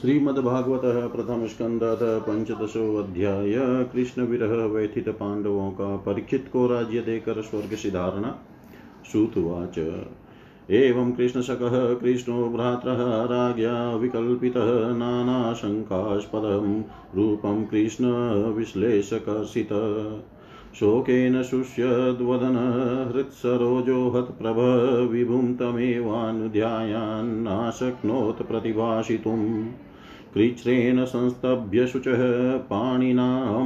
श्रीमद्भागवत प्रथम स्कंद पंचदशो अध्याय कृष्ण विरह व्यथित पांडवों का परीक्षित को राज्य देकर स्वर्ग सिधारणा श्रुतवाच एवं कृष्णशकः कृष्णो भ्रात्रः राज्ञा विकल्पितः रूपं कृष्णविश्लेषकर्षित शोकेन शुष्यद्वदन हृत्सरोजो हत्प्रभ विभुं तमेवानुध्यायान्नाशक्नोत् प्रतिभाषितुम्। कृच्छ्रेण संस्तभ्य शुचः पाणिना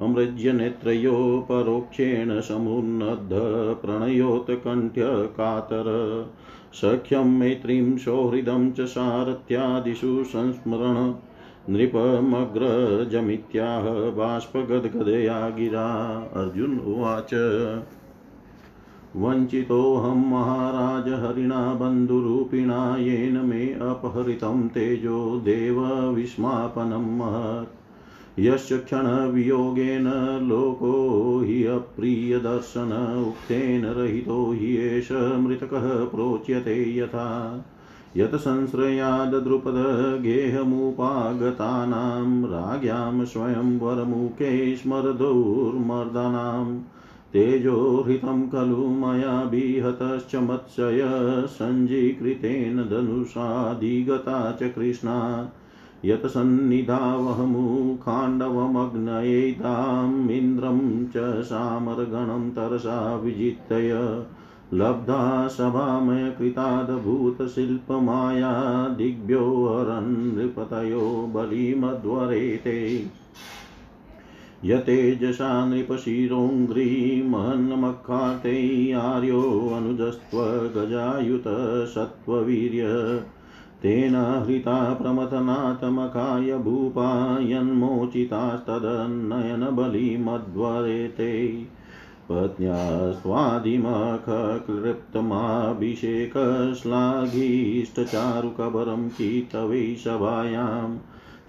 अमृज्यनेत्रयो परोक्षेण समुन्नद्ध प्रणयोत्कण्ठ्यकातर सख्यं मैत्रीं सौहृदं च सारथ्यादिषु संस्मरण नृपमग्रजमित्याह बाष्पगद्गदया गिरा। अर्जुन उवाच, वञ्चितोऽहं महाराज हरिणा बन्धुरूपिणा, येन मे अपहृतं तेजो देवविस्मापनं महत्। यस्य क्षणवियोगेन लोको हि अप्रियदर्शन, उक्तेन रहितो हि एष मृतकः प्रोच्यते यथा। यत् संश्रयाद् गेहमुपागतानां राज्ञां स्वयंवरमुखे स्मरदुर्मर्दनाम् तेजोहृतं खलु मया विहतश्च मत्सय सञ्जीकृतेन धनुषाधिगता च कृष्णा। यत् सन्निधावहमुखाण्डवमग्नयेताम् इन्द्रं च सामरगणं तरसा विजित्य लब्धा सभामयकृताद्भूतशिल्पमाया दिग्भ्यो हरन् नृपतयो बलिमध्वरेते। यतेजसा नृपशिरोङ्घ्रीमहन्मखाते आर्योऽनुजस्त्वगजायुत सत्त्ववीर्य तेन हृता प्रमथनाथमखाय भूपा यन्मोचितास्तदन्नयनबलिमध्वरेते। पत्न्या स्वादिमखकृप्तमाभिषेकश्लाघीष्टचारुकबरं कीतवै सभायाम्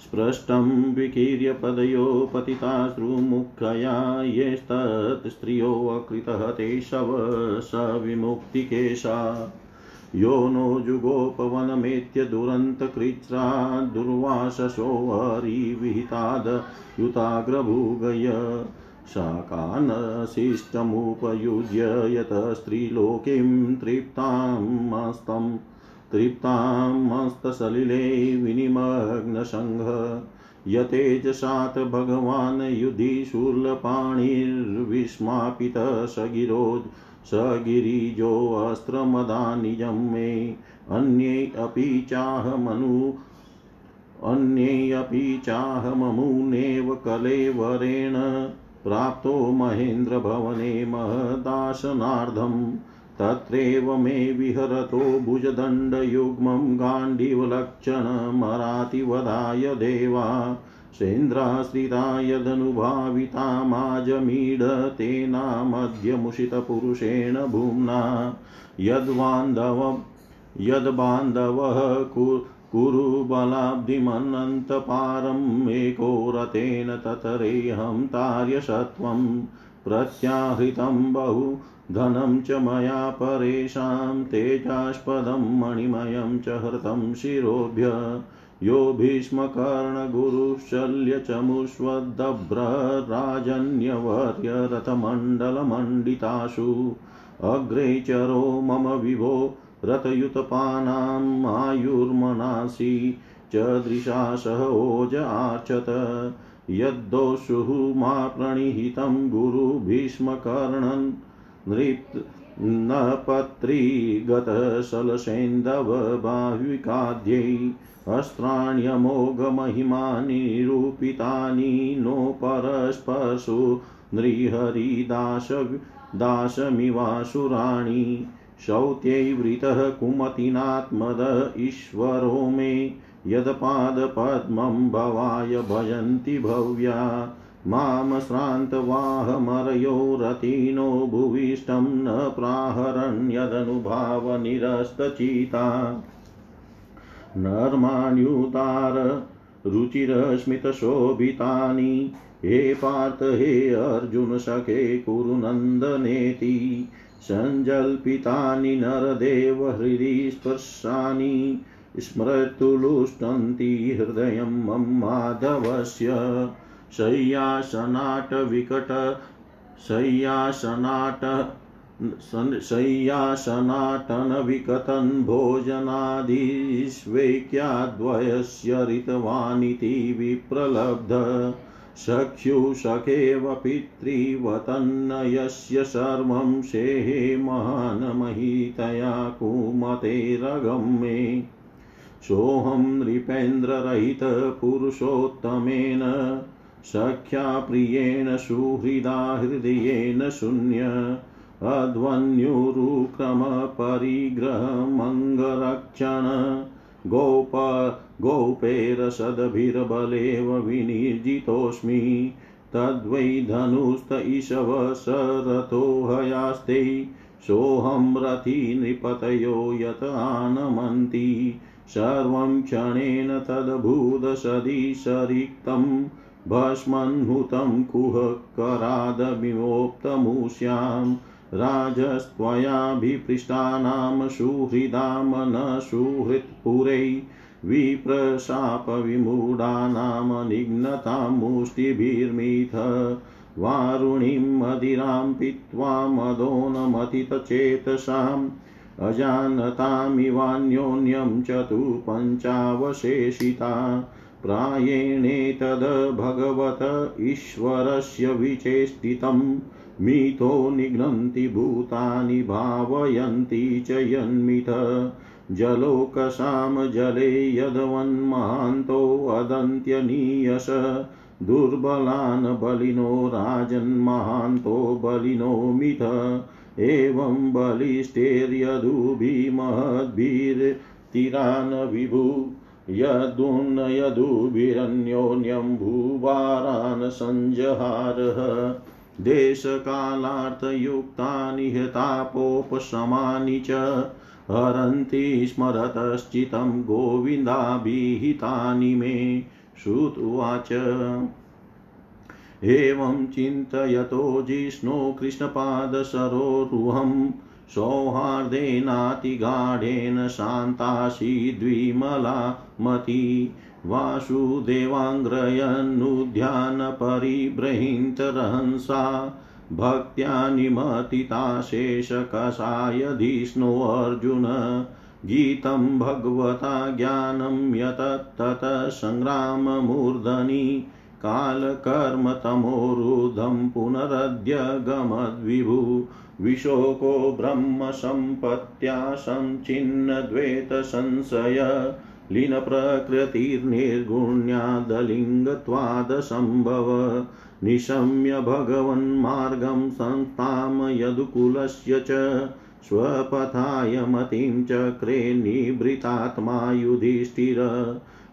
स्पृष्टं विकीर्य पदयो पतिताश्रुमुखया येस्तत्स्त्रियोऽकृतः ते शव स विमुक्तिकेशा। यो नो जुगोपवनमेत्य दुरन्तकृच्छ्रा युताग्रभूगय। शाकानशिष्टमुपयुज्य यतः स्त्रीलोकीं तृप्तामस्तं तृप्तामस्तसलिले विनिमग्नसङ्घ यतेजसात् भगवान् युधि शूलपाणिर्विस्मापितः सगिरोज स गिरिजोऽस्त्रमदानिजं मे। अन्ये अपि चाहमनु, अन्ये अपि चाहममुनेव कलेवरेण प्राप्तो महेन्द्रभवने महदासनार्धम् तत्रैव मे विहरतो भुजदण्डयुग्मं गाण्डीवलक्षणमरातिवधाय देवा सेन्द्राश्रिता यदनुभावितामाजमीढ तेनामद्यमुषितपुरुषेण भूम्ना यद्बान्धवं यद्बान्धवः कुरु बलाब्धिमनन्तपारम् एको रतेन ततरेऽहं तार्यसत्वं प्रत्याहृतं बहु धनं च मया परेषां तेजास्पदं मणिमयं च हृतं शिरोभ्य। यो भीष्मकर्णगुरुशल्यचमुष्वदभ्रराजन्यवर्यरथमण्डलमण्डितासु अग्रे चरो मम विभो रथयुतपानाम् आयुर्मनासि च दृशा सह ओज आर्चत। यद्दोषुः मा प्रणिहितं गुरुभीष्मकर्णन् नृप् न पत्रीगतसलसेन्दवबाह्विकाद्यै अस्त्राण्यमोघमहिमानि निरूपितानि नो परस्परसु नृहरिदास दासमिवासुराणि शौत्यैवृतः कुमतिनात्मद ईश्वरो मे यत्पादपद्मं भवाय भजन्ति भव्या। माँ श्रान्तवाहमरयो रतिनो भुविष्टं न प्राहरन्यदनुभावनिरस्तचिता नर्माण्युतार रुचिरस्मितशोभितानि, हे पार्थ, हे अर्जुन, सखे कुरुनन्दनेति सञ्जल्पितानि नरदेव हृदि स्पर्शानि स्मृतुलुष्टन्ति हृदयं मम माधवस्य। शय्यासनाटविकट शय्यासनाट शय्यासनाटनविकटन् भोजनादिष्वैक्याद्वयस्य ऋतवानिति विप्रलब्ध। सख्युसखेव पितृवतन्न यस्य सर्वं शेहे महानमहितया कुमतेरगं मे। सोऽहं नृपेन्द्ररहितपुरुषोत्तमेन सख्या प्रियेण सुहृदा हृदयेन शून्य अध्वन्युरुक्रमपरिग्रहमङ्गरक्षण गोप गोपेरसदभिर्बलेव विनिर्जितोऽस्मि। तद्वै धनुस्त इषव सरथो हयास्ते सोऽहं रथि नृपतयो यत आनमन्ति। सर्वं क्षणेन तद्भूतसदीशरिक्तं भस्मन्हुतं कुहकरादविमोक्तमुष्याम्। राजस्त्वयाभिपृष्टानां सुहृदां न सुहृत्पुरै विप्रशापविमूढानां निघ्नतां मुष्टिभिर्मिथ वारुणीं मदिरां पीत्वा मदोनमतितचेतसाम् अजानतामिवान्योन्यं च तु पञ्चावशेषिता प्रायेणेतद् भगवत ईश्वरस्य विचेष्टितम् मिथो निघ्नन्ति भूतानि भावयन्ति च यन्मिथ। जलोकसां जले यद्वन्महान्तोऽदन्त्यनीयश दुर्बलान् बलिनो राजन्महान्तो बलिनो मिथ। एवं बलिष्ठैर्यदुभिमहद्भिर्तिरान् विभु। यदुन्नयदुभिरन्योन्यं भूभारान् सञ्जहारः देशकालार्थयुक्तानि हतापोपशमानि च हरन्ति स्मरतश्चितं गोविन्दाभिहितानि मे। श्रुत उवाच। एवं चिन्तयतो जिष्णो कृष्णपादसरोरुहं सौहार्देनातिगाढेन द्विमला मती वासुदेवाङ्ग्रयन्नुध्यानपरिब्रहीन्तरहंसा भक्त्या निमतिताशेषकषायधिष्णोऽर्जुन गीतं भगवता ज्ञानं यतत्तत सङ्ग्राममूर्धनि कालकर्मतमोरुधं पुनरद्य गमद्विभु। विशोको ब्रह्मसम्पत्त्या सञ्चिन्नद्वैतसंशय लीनप्रकृतिर्निर्गुण्यादलिङ्गत्वादसम्भव। निशम्य भगवन्मार्गं संस्थां यदुकुलस्य च। स्वपथाय मतिं चक्रे निभृतात्मा युधिष्ठिर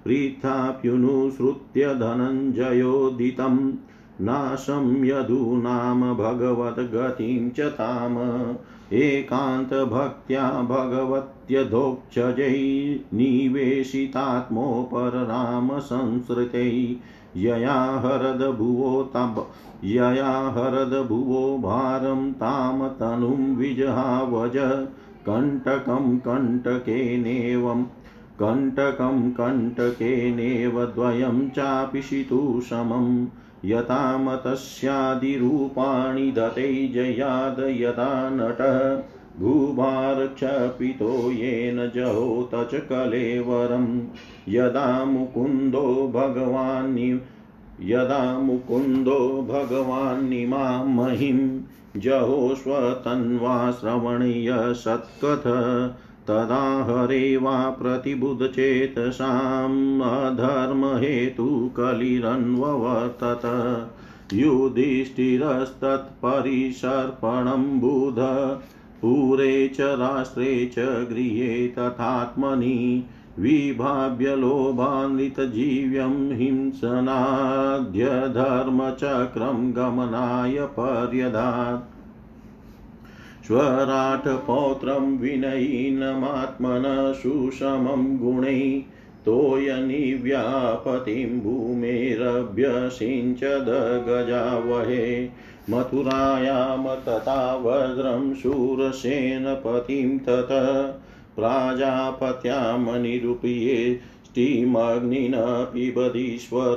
पृथाप्युनुसृत्य धनञ्जयोदितं। नाशं यदूनां भगवद्गतिं च ताम्। एकान्तभक्त्या भगवत्यधोक्षजै निवेशितात्मोपररामसंसृतै। यया हरदभुवो तब, यया हरदभुवो भारं तां तनुं विजहावज कण्टकं कण्टकेनेवं, कण्टकं कण्टकेनेव द्वयं चापि शितुषमम् यथामतस्यादिरूपाणि दते जयाद यथा नटः। भूभारक्षपितो येन जहोत च कलेवरं यदा मुकुन्दो भगवान् यदा मुकुन्दो भगवान्निमां महिं जहोष्वतन्वा श्रवणीय सत्कथ। तदा हरे वा प्रतिबुधचेतसाम् अधर्महेतुकलिरन्ववर्तत युधिष्ठिरस्तत्परिसर्पणं बुध पुरे च, राष्ट्रे च, गृहे तथात्मनि विभाव्य लोभान्वितजीव्यं हिंसनाद्यधर्मचक्रं गमनाय पर्यदात् स्वराट्पौत्रं विनयीनमात्मनः सुषमं गुणैः तोयनिव्यापतिं भूमेरभ्यसिञ्चदगजावहे मथुरायां तथा वज्रं शूरसेनपतिं ततः प्राजापत्यामनिरूपये स्टीमग्निन पिबदीश्वर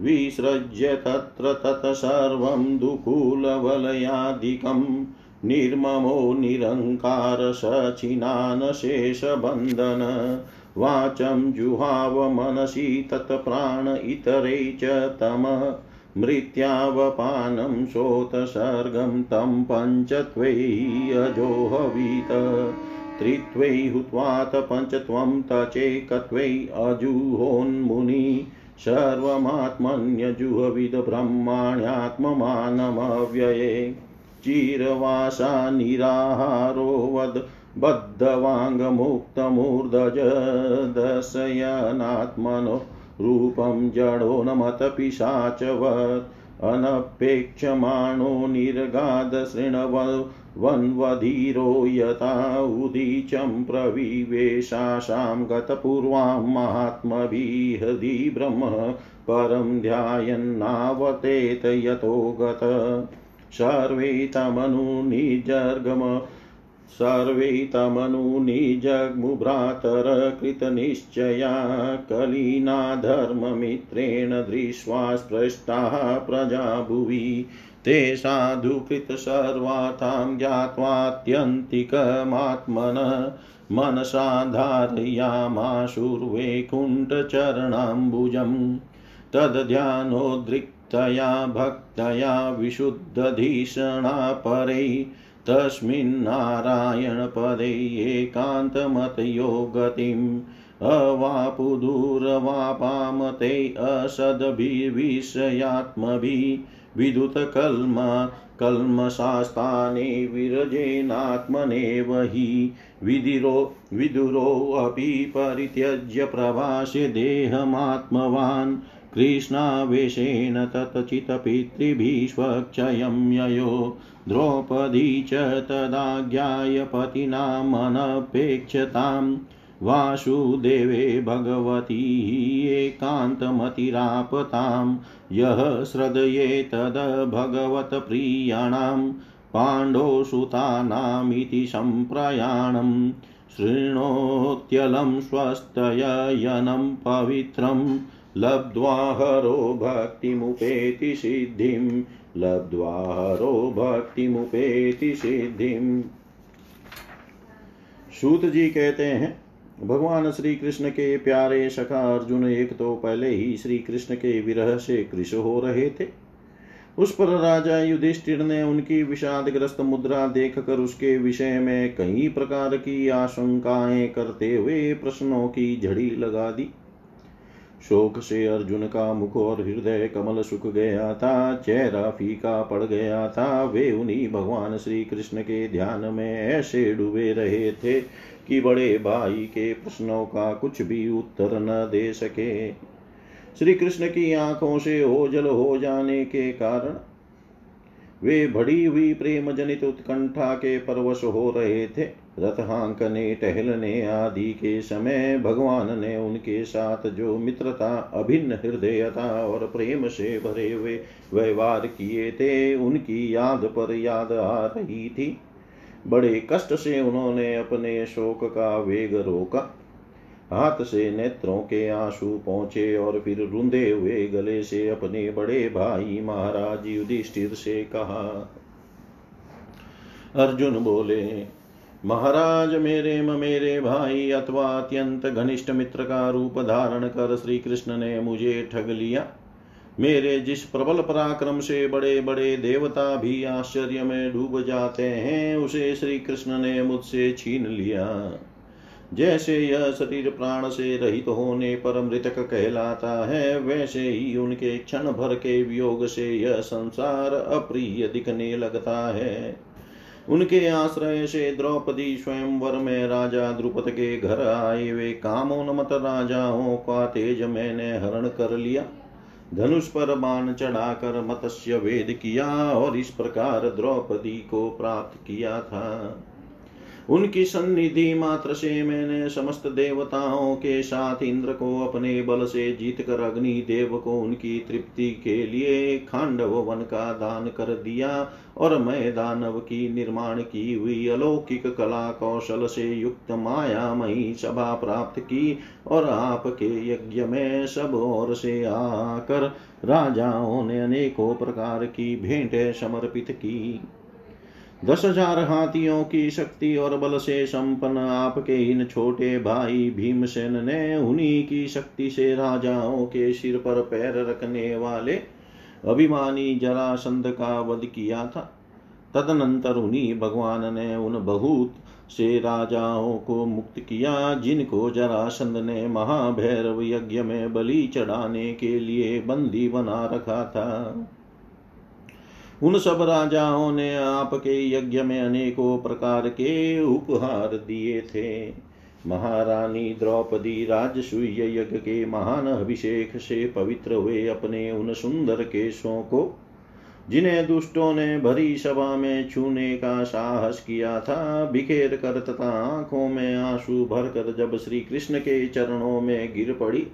विसृज्य तत्र तत् सर्वं दुकूलवलयादिकम् निर्ममो निरङ्कारसचिनानशेषबन्धन वाचं जुहाव मनसि तत्प्राण इतरे च तम। मृत्यावपानं शोतसर्गं तं पञ्चत्वैयजोहवीत। त्रित्वै हुत्वात पञ्चत्वं तचेकत्वै अजुहोन्मुनि। सर्वमात्मन्यजुहविद ब्रह्माण्यात्ममानमव्यये। चिरवासा निराहारो वद बद्धवाङ्गमुक्तमूर्धज दशयनात्मनो रूपं जडो न मतपिशाचवत् अनपेक्षमाणो निर्गादशृण्वन्वधीरो यथा उदीचं प्रविवेशाशां गतपूर्वां महात्मभिहृदि ब्रह्म, परं ध्यायन्नावतेत यतो गत। सर्वे तमनुनिजर्गम सर्वे तमनुनिजग्मुभ्रातरकृतनिश्चया कलीना धर्ममित्रेण दृष्ट्वा स्पृष्टाः प्रजा भुवि। ते साधुकृतसर्वाथां ज्ञात्वात्यन्तिकमात्मन मनसा धारयामाशुर्वैकुण्ठचरणाम्बुजम् तद्ध्यानोद्रिक् तया भक्तया विशुद्धधीषणा परै तस्मिन्नारायणपदे एकान्तमतयो गतिम् अवापुदूरवापामते असद्भिर्विषयात्मभिः विदुतकल्मा कल्मशास्ताने विरजेनात्मनेव हि विदिरो विदुरोऽपि परित्यज्य प्रभाष्य देहमात्मवान् कृष्णावेशेन ततचितपितृभिष्वक्षयं ययो द्रौपदी च तदाज्ञाय पतिनामनपेक्षतां वासुदेवे भगवती एकान्तमतिरापतां यः श्रद्धये तद् भगवत्प्रियाणां पाण्डोसुतानामिति सम्प्रयाणम्। शृणोत्यलं स्वस्तयनं पवित्रम्। लब्ध्वा हरो भक्तिमुपेति सिद्धिं लब्ध्वा हरो भक्तिमुपेति सिद्धिम् सूत जी कहते हैं, भगवान श्री कृष्ण के प्यारे सखा अर्जुन, एक तो पहले ही श्री कृष्ण के विरह से कृष हो रहे थे। उस पर राजा युधिष्ठिर ने उनकी विषादग्रस्त मुद्रा देखकर उसके विषय में कई प्रकार की आशंकाएँ करते हुए प्रश्नों की झड़ी लगा दी। शोक से अर्जुन का मुख और हृदय कमल सुख गया था, चेहरा फीका पड़ गया था। वे उन्हीं भगवान श्री कृष्ण के ध्यान में ऐसे डूबे रहे थे कि बड़े भाई के प्रश्नों का कुछ भी उत्तर न दे सके। श्री कृष्ण की आँखों से ओझल हो जाने के कारण वे बड़ी हुई प्रेम जनित उत्कंठा के परवश हो रहे थे। रथ हांकने टहलने आदि के समय भगवान ने उनके साथ जो मित्रता, अभिन्न हृदयता और प्रेम से भरे हुए व्यवहार किए थे, उनकी याद पर याद आ रही थी। बड़े कष्ट से उन्होंने अपने शोक का वेग रोका। हाथ से नेत्रों के आँसू पहुँचे और फिर रुंधे हुए गले से अपने बड़े भाई महाराज युधिष्ठिर से कहा, अर्जुन बोले महाराज मेरे मेरे भाई अथवा अत्यंत घनिष्ठ मित्र का रूप धारण कर श्री कृष्ण ने मुझे ठग लिया। मेरे जिस प्रबल पराक्रम से बड़े बड़े देवता भी आश्चर्य में डूब जाते हैं, उसे श्री कृष्ण ने मुझसे छीन लिया। जैसे यह शरीर प्राण से रहित होने पर मृतक कहलाता है, वैसे ही उनके क्षण भर के वियोग से यह संसार अप्रिय दिखने लगता है। उनके आश्रय से द्रौपदी स्वयंवर में राजा द्रुपद के घर आए वे कामोन्मत राजाओं का तेज मैंने हरण कर लिया। धनुष पर बाण चढ़ाकर मत्स्य वेद किया और इस प्रकार द्रौपदी को प्राप्त किया था। उनकी सन्निधि मात्र से मैंने समस्त देवताओं के साथ इंद्र को अपने बल से जीत कर अग्नि देव को उनकी तृप्ति के लिए खांडव वन का दान कर दिया और मैं दानव की निर्माण की हुई अलौकिक कला कौशल से युक्त मायामयी सभा प्राप्त की और आपके यज्ञ में सब ओर से आकर राजाओं ने अनेकों प्रकार की भेंटें समर्पित की। दस हज़ार हाथियों की शक्ति और बल से संपन्न आपके इन छोटे भाई भीमसेन ने उन्हीं की शक्ति से राजाओं के सिर पर पैर रखने वाले अभिमानी जरासंध का वध किया था। तदनंतर उन्हीं भगवान ने उन बहुत से राजाओं को मुक्त किया, जिनको जरासंध ने महाभैरव यज्ञ में बलि चढ़ाने के लिए बंदी बना रखा था। उन सब राजाओं ने आपके यज्ञ में अनेकों प्रकार के उपहार दिए थे। महारानी द्रौपदी राजसूय यज्ञ के महान अभिषेक से पवित्र हुए अपने उन सुंदर केशों को, जिन्हें दुष्टों ने भरी सभा में छूने का साहस किया था, बिखेर कर तथा आँखों में आँसू भरकर जब श्री कृष्ण के चरणों में गिर पड़ी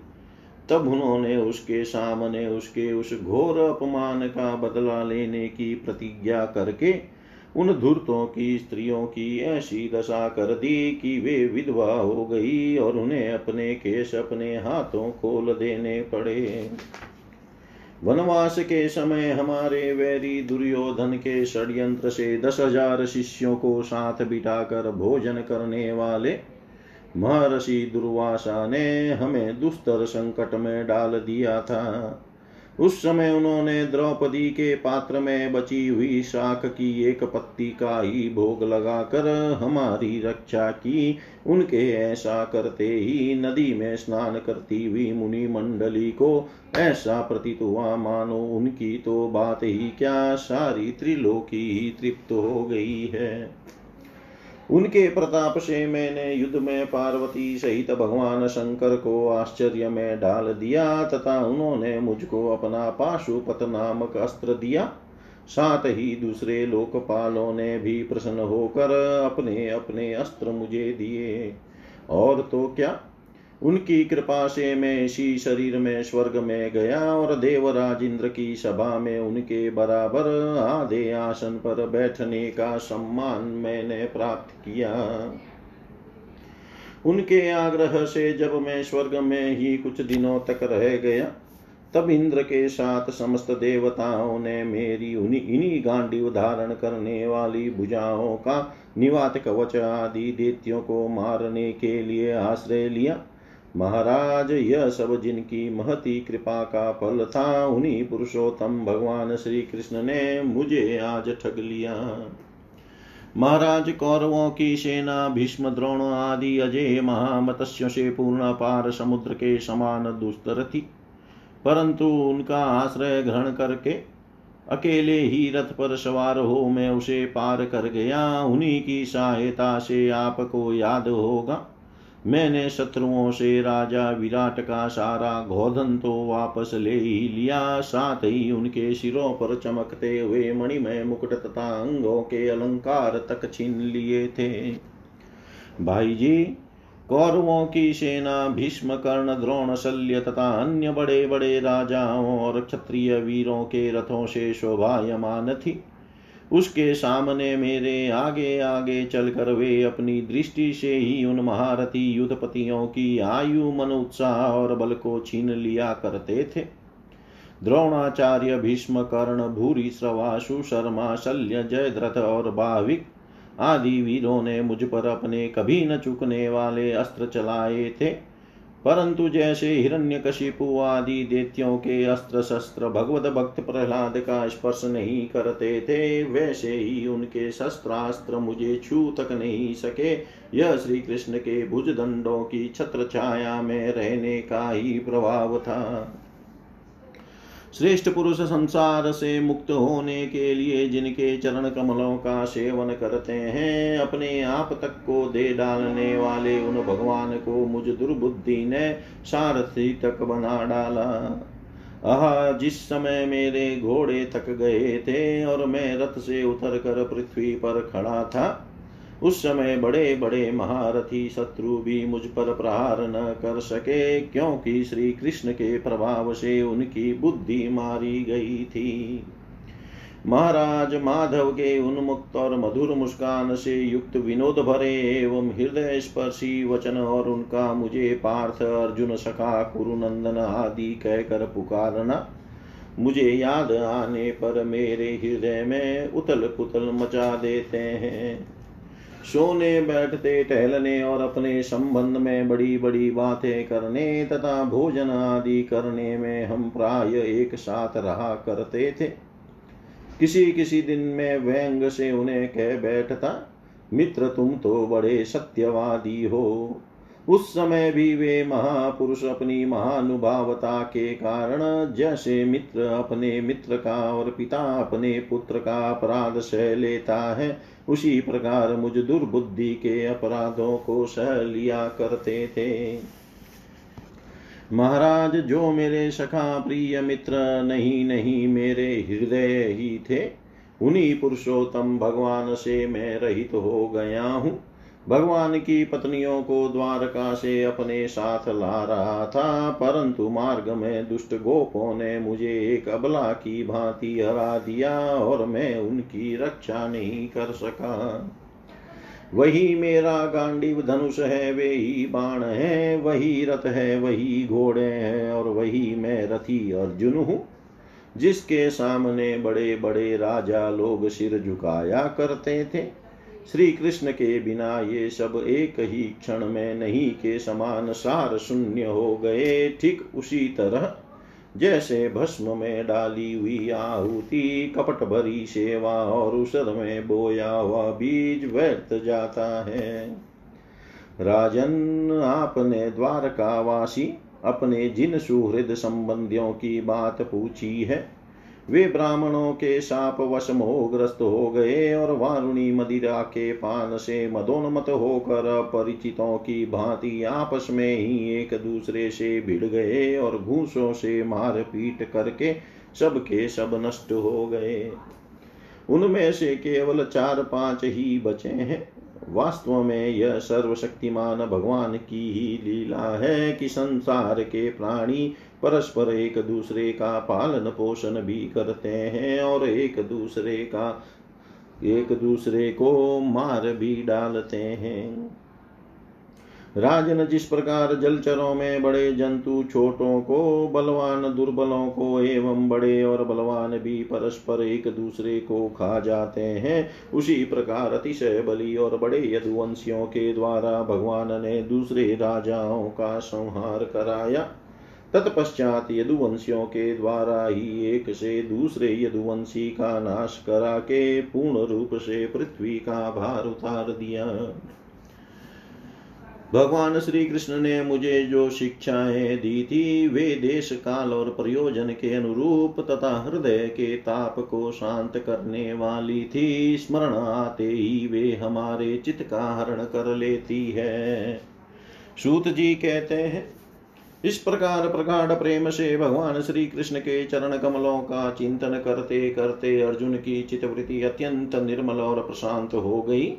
तब उन्होंने उसके सामने उसके उस घोर अपमान का बदला लेने की प्रतिज्ञा करके उन धूर्तों की, स्त्रियों की ऐसी दशा कर दी कि वे विधवा हो गई और उन्हें अपने केश अपने हाथों खोल देने पड़े। वनवास के समय हमारे वैरी दुर्योधन के षड्यंत्र से दस हज़ार शिष्यों को साथ बिठाकर भोजन करने वाले महर्षि दुर्वासा ने हमें दुस्तर संकट में डाल दिया था। उस समय उन्होंने द्रौपदी के पात्र में बची हुई शाख की एक पत्ती का ही भोग लगाकर हमारी रक्षा की। उनके ऐसा करते ही नदी में स्नान करती हुई मुनि मंडली को ऐसा प्रतीत हुआ, मानो उनकी तो बात ही क्या सारी त्रिलोकी ही तृप्त हो गई है। उनके प्रताप से मैंने युद्ध में पार्वती सहित भगवान शंकर को आश्चर्य में डाल दिया तथा उन्होंने मुझको अपना पाशुपत नामक अस्त्र दिया। साथ ही दूसरे लोकपालों ने भी प्रसन्न होकर अपने अपने अस्त्र मुझे दिए। और तो क्या? उनकी कृपा से मैं इसी शरीर में, स्वर्ग में गया और देवराज इंद्र की सभा में उनके बराबर आधे आसन पर बैठने का सम्मान मैंने प्राप्त किया। उनके आग्रह से जब मैं स्वर्ग में ही कुछ दिनों तक रह गया, तब इंद्र के साथ समस्त देवताओं ने मेरी उन्हीं इन्हीं गांडी धारण करने वाली भुजाओं का निवात कवच आदि देत्यों को मारने के लिए आश्रय लिया। महाराज, यह सब जिनकी महती कृपा का फल था, उन्हीं पुरुषोत्तम भगवान श्री कृष्ण ने मुझे आज ठग लिया। महाराज, कौरवों की सेना, भीष्म, द्रोण आदि अजय महामत्स्यों से पूर्ण पार समुद्र के समान दुस्तर थी। परंतु उनका आश्रय ग्रहण करके अकेले ही रथ पर सवार हो मैं उसे पार कर गया। उन्हीं की सहायता से आपको याद होगा। मैंने शत्रुओं से राजा विराट का सारा घोधन तो वापस ले ही लिया। साथ ही उनके सिरों पर चमकते हुए मणिमय मुकुट तथा अंगों के अलंकार तक छीन लिए थे। भाई जी, कौरवों की सेना, भीष्म, कर्ण, द्रोण, शल्य तथा अन्य बड़े बड़े राजाओं और क्षत्रिय वीरों के रथों से शोभायमान थी। उसके सामने मेरे आगे आगे चलकर वे अपनी दृष्टि से ही उन महारथी युद्धपतियों की आयु, मन उत्साह और बल को छीन लिया करते थे। द्रोणाचार्य भीष्म कर्ण भूरी श्रवाशु सुशर्मा शल्य, जयद्रथ और भाविक आदि वीरों ने मुझ पर अपने कभी न चुकने वाले अस्त्र चलाए थे। परंतु जैसे हिरण्यकशिपु आदि देत्यों के अस्त्र शस्त्र भगवत भक्त प्रहलाद का स्पर्श नहीं करते थे, वैसे ही उनके शस्त्रास्त्र मुझे छू तक नहीं सके। यह श्री कृष्ण के भुज दंडों की छत्र छाया में रहने का ही प्रभाव था। श्रेष्ठ पुरुष संसार से मुक्त होने के लिए जिनके चरण कमलों का सेवन करते हैं, अपने आप तक को दे डालने वाले उन भगवान को मुझ दुर्बुद्धि ने सारथी तक बना डाला। आह, जिस समय मेरे घोड़े थक गए थे और मैं रथ से उतर कर पृथ्वी पर खड़ा था उस समय बड़े बड़े महारथी शत्रु भी मुझ पर प्रहार न कर सके, क्योंकि श्री कृष्ण के प्रभाव से उनकी बुद्धि मारी गई थी। महाराज माधव के उन्मुक्त और मधुर मुस्कान से युक्त विनोद भरे एवं हृदय स्पर्शी वचन और उनका मुझे पार्थ अर्जुन सखा कुरुनंदन आदि कहकर पुकारना, मुझे याद आने पर मेरे हृदय में उतल पुतल मचा देते हैं। सोने, बैठते, टहलने और अपने संबंध में बड़ी बड़ी बातें करने तथा भोजन आदि करने में हम प्राय एक साथ रहा करते थे। किसी किसी दिन में व्यंग से उन्हें कह बैठता, मित्र, तुम तो बड़े सत्यवादी हो। उस समय भी वे महापुरुष अपनी महानुभावता के कारण जैसे मित्र अपने मित्र का और पिता अपने पुत्र का अपराध सह लेता है, उसी प्रकार मुझ दुर्बुद्धि के अपराधों को सह लिया करते थे। महाराज, जो मेरे सखा प्रिय मित्र नहीं नहीं मेरे हृदय ही थे, उन्हीं पुरुषोत्तम भगवान से मैं रहित तो हो गया हूँ। भगवान की पत्नियों को द्वारका से अपने साथ ला रहा था, परंतु मार्ग में दुष्ट गोपों ने मुझे एक अबला की भांति हरा दिया और मैं उनकी रक्षा नहीं कर सका। वही मेरा गांडीव धनुष है, वे ही बाण है, वही रथ है, वही घोड़े हैं और वही मैं रथी अर्जुन हूँ, जिसके सामने बड़े बड़े राजा लोग सिर झुकाया करते थे। श्री कृष्ण के बिना ये सब एक ही क्षण में नहीं के समान सार शून्य हो गए। ठीक उसी तरह जैसे भस्म में डाली हुई आहुति, कपट भरी सेवा और उसर में बोया हुआ बीज व्यर्थ जाता है। राजन, आपने द्वारकावासी, अपने जिन सुहृद संबंधियों की बात पूछी है वे ब्राह्मणों के साप वश मोहग्रस्त हो गए और वारुणी मदिरा के पान से मदोन्मत होकर परिचितों की भांति आपस में ही एक दूसरे से भिड़ गए और घूसों से मार पीट करके सब के सब नष्ट हो गए। उनमें से केवल चार पाँच ही बचे हैं। वास्तव में यह सर्वशक्तिमान भगवान की ही लीला है कि संसार के प्राणी परस्पर एक दूसरे का पालन पोषण भी करते हैं और एक दूसरे का, एक दूसरे को मार भी डालते हैं। राजन जिस प्रकार जलचरों में बड़े जंतु छोटों को, बलवान दुर्बलों को एवं बड़े और बलवान भी परस्पर एक दूसरे को खा जाते हैं, उसी प्रकार अतिशय बली और बड़े यदुवंशियों के द्वारा भगवान ने दूसरे राजाओं का संहार कराया। तत्पश्चात यदुवंशियों के द्वारा ही एक से दूसरे यदुवंशी का नाश करा के पूर्ण रूप से पृथ्वी का भार उतार दिया। भगवान श्री कृष्ण ने मुझे जो शिक्षाएँ दी थी, वे देश काल और प्रयोजन के अनुरूप तथा हृदय के ताप को शांत करने वाली थी। स्मरण आते ही वे हमारे चित्त का हरण कर लेती है। सूत जी कहते हैं इस प्रकार प्रगाढ़ प्रेम से भगवान श्री कृष्ण के चरण कमलों का चिंतन करते करते अर्जुन की चितवृत्ति अत्यंत निर्मल और प्रशांत हो गई।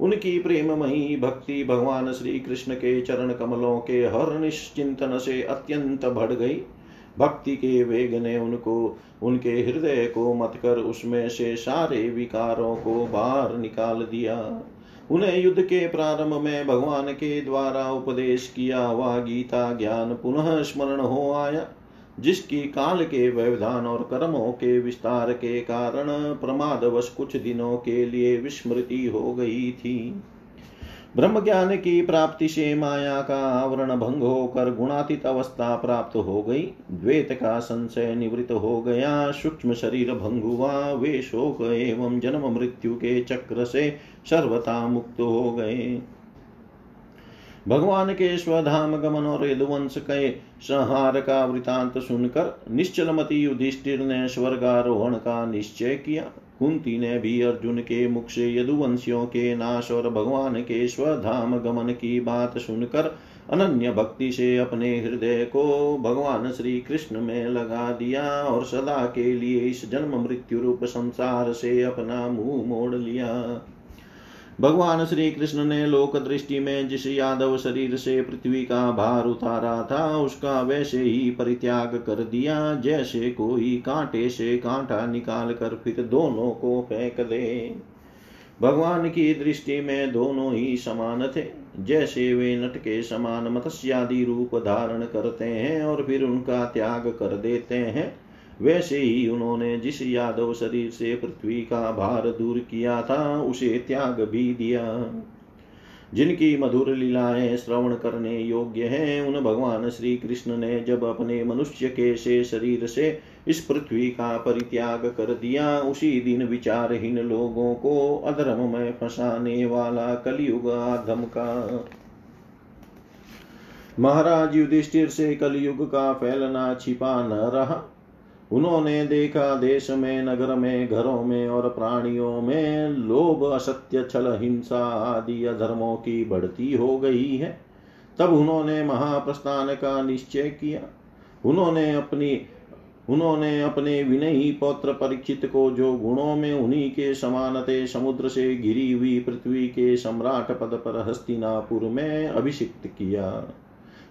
उनकी प्रेममयी भक्ति भगवान श्री कृष्ण के चरण कमलों के हर निश्चिंतन से अत्यंत बढ़ गई। भक्ति के वेग ने उनको, उनके हृदय को मत कर उसमें से सारे विकारों को बाहर निकाल दिया। उन्हें युद्ध के प्रारंभ में भगवान के द्वारा उपदेश किया हुआ गीता ज्ञान पुनः स्मरण हो आया, जिसकी काल के व्यवधान और कर्मों के विस्तार के कारण प्रमादवश कुछ दिनों के लिए विस्मृति हो गई थी। ब्रह्म ज्ञान की प्राप्ति से माया का आवरण भंग होकर गुणातीत अवस्था प्राप्त हो गई। द्वेत का संशय निवृत्त हो गया। सूक्ष्म शरीर भंग हुआ। वे शोक एवं जन्म मृत्यु के चक्र से सर्वथा मुक्त हो गए। भगवान के स्वधाम गमन और यदुवंश के संहार का वृतांत सुनकर निश्चल मती युधिष्ठिर ने स्वर्गारोहण का निश्चय किया। कुंती ने भी अर्जुन के मुख से यदुवंशियों के नाश और भगवान के स्वधाम गमन की बात सुनकर अनन्य भक्ति से अपने हृदय को भगवान श्री कृष्ण में लगा दिया और सदा के लिए इस जन्म मृत्यु रूप संसार से अपना मुँह मोड़ लिया। भगवान श्री कृष्ण ने लोक दृष्टि में जिस यादव शरीर से पृथ्वी का भार उतारा था, उसका वैसे ही परित्याग कर दिया। जैसे कोई कांटे से कांटा निकाल कर फिर दोनों को फेंक दे। भगवान की दृष्टि में दोनों ही समान थे। जैसे वे नट के समान मत्स्यादि रूप धारण करते हैं और फिर उनका त्याग कर देते हैं वैसे ही उन्होंने जिस यादव शरीर से पृथ्वी का भार दूर किया था, उसे त्याग भी दिया। जिनकी मधुर लीलाएँ श्रवण करने योग्य हैं, उन भगवान श्री कृष्ण ने जब अपने मनुष्य के से शरीर से इस पृथ्वी का परित्याग कर दिया, उसी दिन विचारहीन लोगों को अधर्म में फंसाने वाला कलयुग आधम का। महाराज युधिष्ठिर से कलयुग का फैलना छिपा न रहा। उन्होंने देखा देश में, नगर में, घरों में और प्राणियों में लोभ, असत्य, छल, हिंसा आदि अधर्मों की बढ़ती हो गई है। तब उन्होंने महाप्रस्थान का निश्चय किया। उन्होंने अपनी, उन्होंने अपने विनयी पौत्र परीक्षित को जो गुणों में उन्हीं के समानते समुद्र से घिरी हुई पृथ्वी के सम्राट पद पर हस्तिनापुर में अभिषिक्त किया।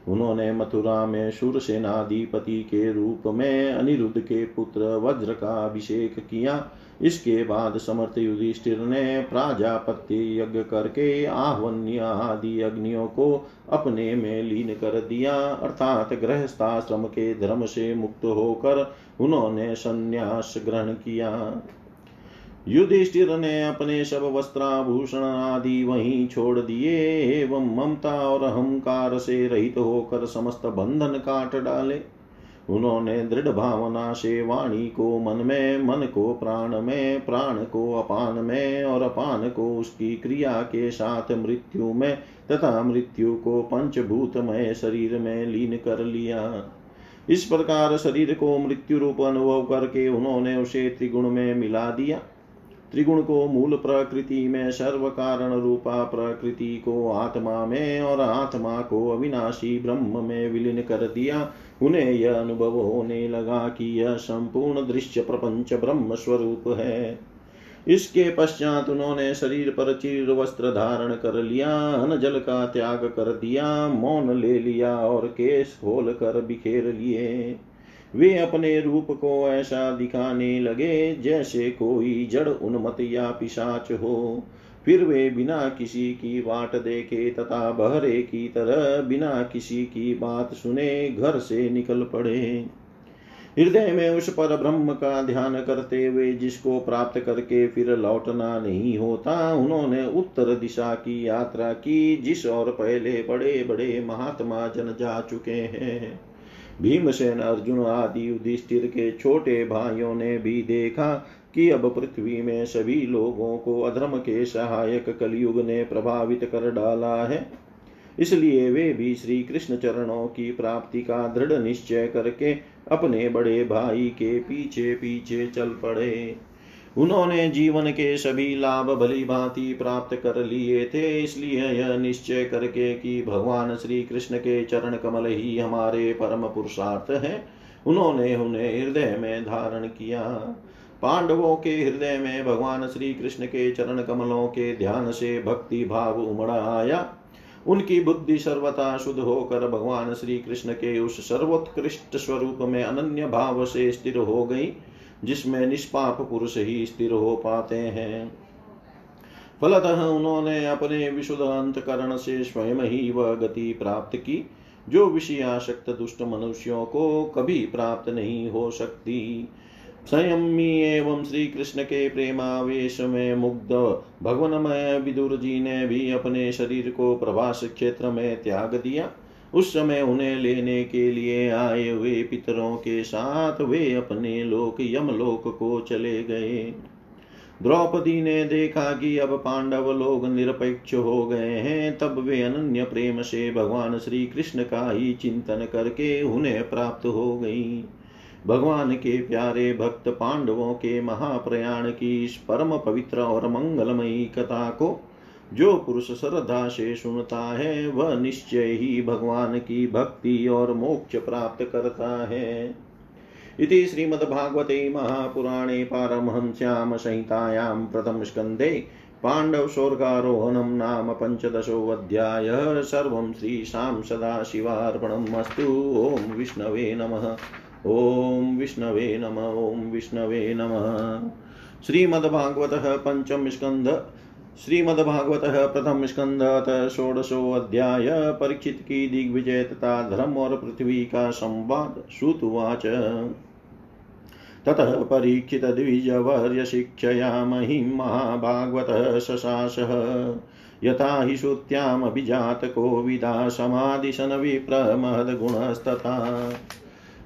उन्होंने मथुरा में सुरसेनाधिपति के रूप में अनिरुद्ध के पुत्र वज्र का अभिषेक किया। इसके बाद समर्थ युधिष्ठिर ने प्राजापत्य यज्ञ करके आहवन्य आदि अग्नियों को अपने में लीन कर दिया। अर्थात गृहस्थाश्रम के धर्म से मुक्त होकर उन्होंने संन्यास ग्रहण किया। युधिष्ठिर ने अपने सब वस्त्राभूषण आदि वहीं छोड़ दिए एवं ममता और अहंकार से रहित होकर समस्त बंधन काट डाले। उन्होंने दृढ़ भावना से वाणी को मन में, मन को प्राण में, प्राण को अपान में और अपान को उसकी क्रिया के साथ मृत्यु में तथा मृत्यु को पंचभूतमय शरीर में लीन कर लिया। इस प्रकार शरीर को मृत्यु रूप अनुभव करके उन्होंने उसे त्रिगुण में मिला दिया। त्रिगुण को मूल प्रकृति में सर्व कारण रूपा प्रकृति को आत्मा में और आत्मा को अविनाशी ब्रह्म में विलीन कर दिया। उन्हें यह अनुभव होने लगा कि यह संपूर्ण दृश्य प्रपंच ब्रह्म स्वरूप है। इसके पश्चात उन्होंने शरीर पर चीर वस्त्र धारण कर लिया अन जल का त्याग कर दिया, मौन ले लिया और केश खोल कर बिखेर लिए। वे अपने रूप को ऐसा दिखाने लगे जैसे कोई जड़ उन्मत या पिशाच हो। फिर वे बिना किसी की वाट देखे तथा बहरे की तरह बिना किसी की बात सुने घर से निकल पड़े। हृदय में उस पर ब्रह्म का ध्यान करते हुए जिसको प्राप्त करके फिर लौटना नहीं होता, उन्होंने उत्तर दिशा की यात्रा की, जिस और पहले बड़े बड़े महात्मा जन जा चुके हैं। भीमसेन अर्जुन आदि युधिष्ठिर के छोटे भाइयों ने भी देखा कि अब पृथ्वी में सभी लोगों को अधर्म के सहायक कलयुग ने प्रभावित कर डाला है। इसलिए वे भी श्री कृष्ण चरणों की प्राप्ति का दृढ़ निश्चय करके अपने बड़े भाई के पीछे पीछे चल पड़े। उन्होंने जीवन के सभी लाभ भली भांति प्राप्त कर लिए थे, इसलिए यह निश्चय करके कि भगवान श्री कृष्ण के चरण कमल ही हमारे परम पुरुषार्थ है। उन्होंने उन्हें हृदय में धारण किया। पांडवों के हृदय में भगवान श्री कृष्ण के चरण कमलों के ध्यान से भक्ति भाव उमड़ा आया। उनकी बुद्धि सर्वथा शुद्ध होकर भगवान श्री कृष्ण के उस सर्वोत्कृष्ट स्वरूप में अनन्य भाव से स्थिर हो गई। जिसमें निष्पाप पुरुष ही स्थिर हो पाते हैं। फलतः उन्होंने अपने विशुद्ध अंतकरण से स्वयं ही वह गति प्राप्त की, जो विषयाशक्त दुष्ट मनुष्यों को कभी प्राप्त नहीं हो सकती। संयमी एवं श्री कृष्ण के प्रेमावेश में मुग्ध भगवनमय विदुर जी ने भी अपने शरीर को प्रभास क्षेत्र में त्याग दिया। उस समय उन्हें लेने के लिए आए हुए पितरों के साथ वे अपने लोक, यमलोक को चले गए। द्रौपदी ने देखा कि अब पांडव लोग निरपेक्ष हो गए हैं, तब वे अनन्य प्रेम से भगवान श्री कृष्ण का ही चिंतन करके उन्हें प्राप्त हो गई। भगवान के प्यारे भक्त पांडवों के महाप्रयाण की इस परम पवित्र और मंगलमयी कथा को जो पुरुष श्रद्धा से सुनता है, वह निश्चय ही भगवान की भक्ति और मोक्ष प्राप्त करता है। इति श्रीमद्भागवते महापुराणे पारमहंस्यां संहितायां प्रथमस्कन्धे पाण्डवस्वर्गारोहणं नाम पंचदशो पञ्चदशोऽध्यायः। सर्वं श्रीशां सदाशिवार्पणम् अस्तु। ॐ विष्णवे नमः। ॐ विष्णवे नम। ॐ विष्णवे नमः। श्रीमद्भागवतः स्कन्ध श्रीमद्भागवत प्रथम स्कंदत षोडशोऽध्याय परीक्षित की दिग्विजय तथा धर्म और पृथ्वी का संवाद, श्रुतुवाच। ततः परीक्षितद्विजवर्यशिक्षया महिं महाभागवतः शशासः। यथा हि श्रुत्यामभिजातको विदा समादिशन विप्रमहद्गुणस्तथा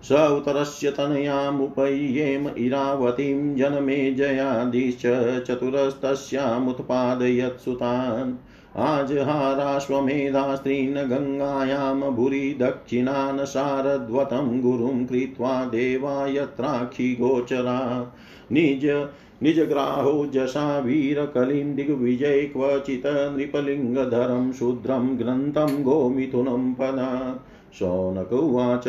स उत्तरस्य तनयामुपय्येम इरावतीं जनमे जयादिश्च चतुरस्तस्यामुत्पादयत्सुतान्। आजहाराश्वमेधास्त्रीन् गङ्गायां भूरि दक्षिणान् शारद्वतं गुरुं कृत्वा देवा यत्राक्षिगोचरा निज निजग्राहो जशा वीरकलिं दिग्विजय क्वचित् नृपलिङ्गधरं, शूद्रं ग्रन्थं गोमिथुनं पदा शौनक उवाच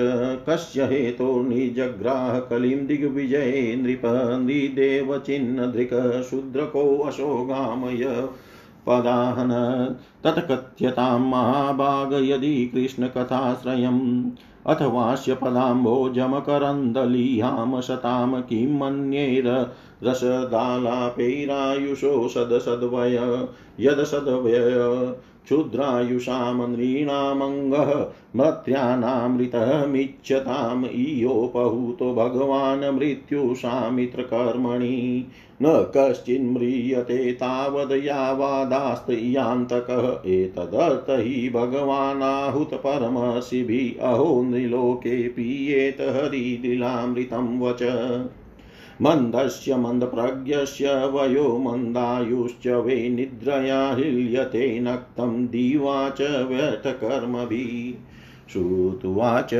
कस्य हेतोर्निजग्राह कलिं दिग्विजये नृप नृदेवचिन्नधृक शूद्रकोऽशोगामय पदाहन। तत्कथ्यतां महाभाग, यदि कृष्णकथाश्रयम् अथवास्य पदाम्भोजमकरन्दलीहां शतां किं रसदालापैरायुषो सदसद्वय, यदसद्वय क्षुद्रायुषां नृणामङ्गः मत्र्यानामृतमिच्छताम् इयोपहूतो भगवान् मृत्युषामित्रकर्मणि। न कश्चिन्म्रियते तावद् यावादास्त्रियान्तकः। एतदर्थ हि भगवानाहुतपरमशिभिः अहो नृलोके पीयेत हरिलीलामृतं वच। मन्दस्य मन्दप्रज्ञस्य वयो मन्दायुश्च वै निद्रया हिल्यते नक्तं दिवा च व्यर्थकर्मभिः। श्रुत्वाच,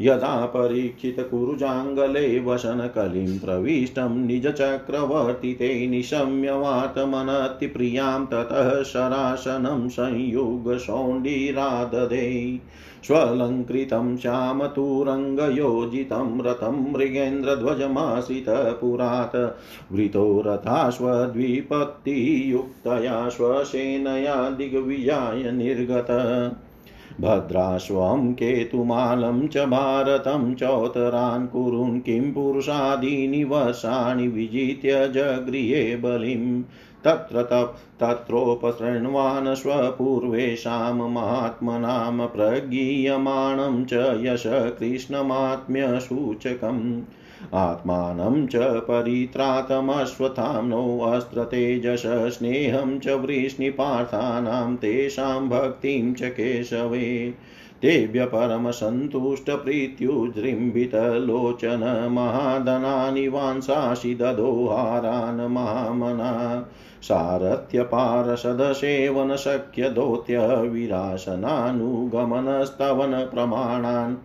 यदा परीक्षितकुरुजाङ्गले वसनकलिं प्रविष्टं निजचक्रवर्तिते निशम्यवातमनतिप्रियाँ ततः शरासनं संयुगशौण्डिराददे। स्वलङ्कृतं श्यामतुरङ्गयोजितं रथं मृगेन्द्रध्वजमाश्रितः पुरात्। वृतो रथाश्वद्विपत्तियुक्तया स्वसेनया दिग्विजाय निर्गत। भद्राश्वं केतुमालं च भारतं चौतरान् कुरुन् किं पुरुषादीनि वर्षाणि विजित्य जगृहे बलिं तत्र तत्रोपशृण्वान् स्वपूर्वेषां महात्मनां प्रगीयमाणं च यश कृष्णमात्म्यसूचकम् आत्मानं च परित्रातमश्वत्थाम्नोऽस्त्रतेजस स्नेहं च वृष्णिपार्थानां तेषां भक्तिं च केशवे। तेभ्य परमसन्तुष्टप्रीत्युजृम्भितलोचन महाधनानि वांसासि ददोहारान् महामना सारथ्यपारसदसेवनशक्य विरासनानुगमनस्तवन प्रमाणान्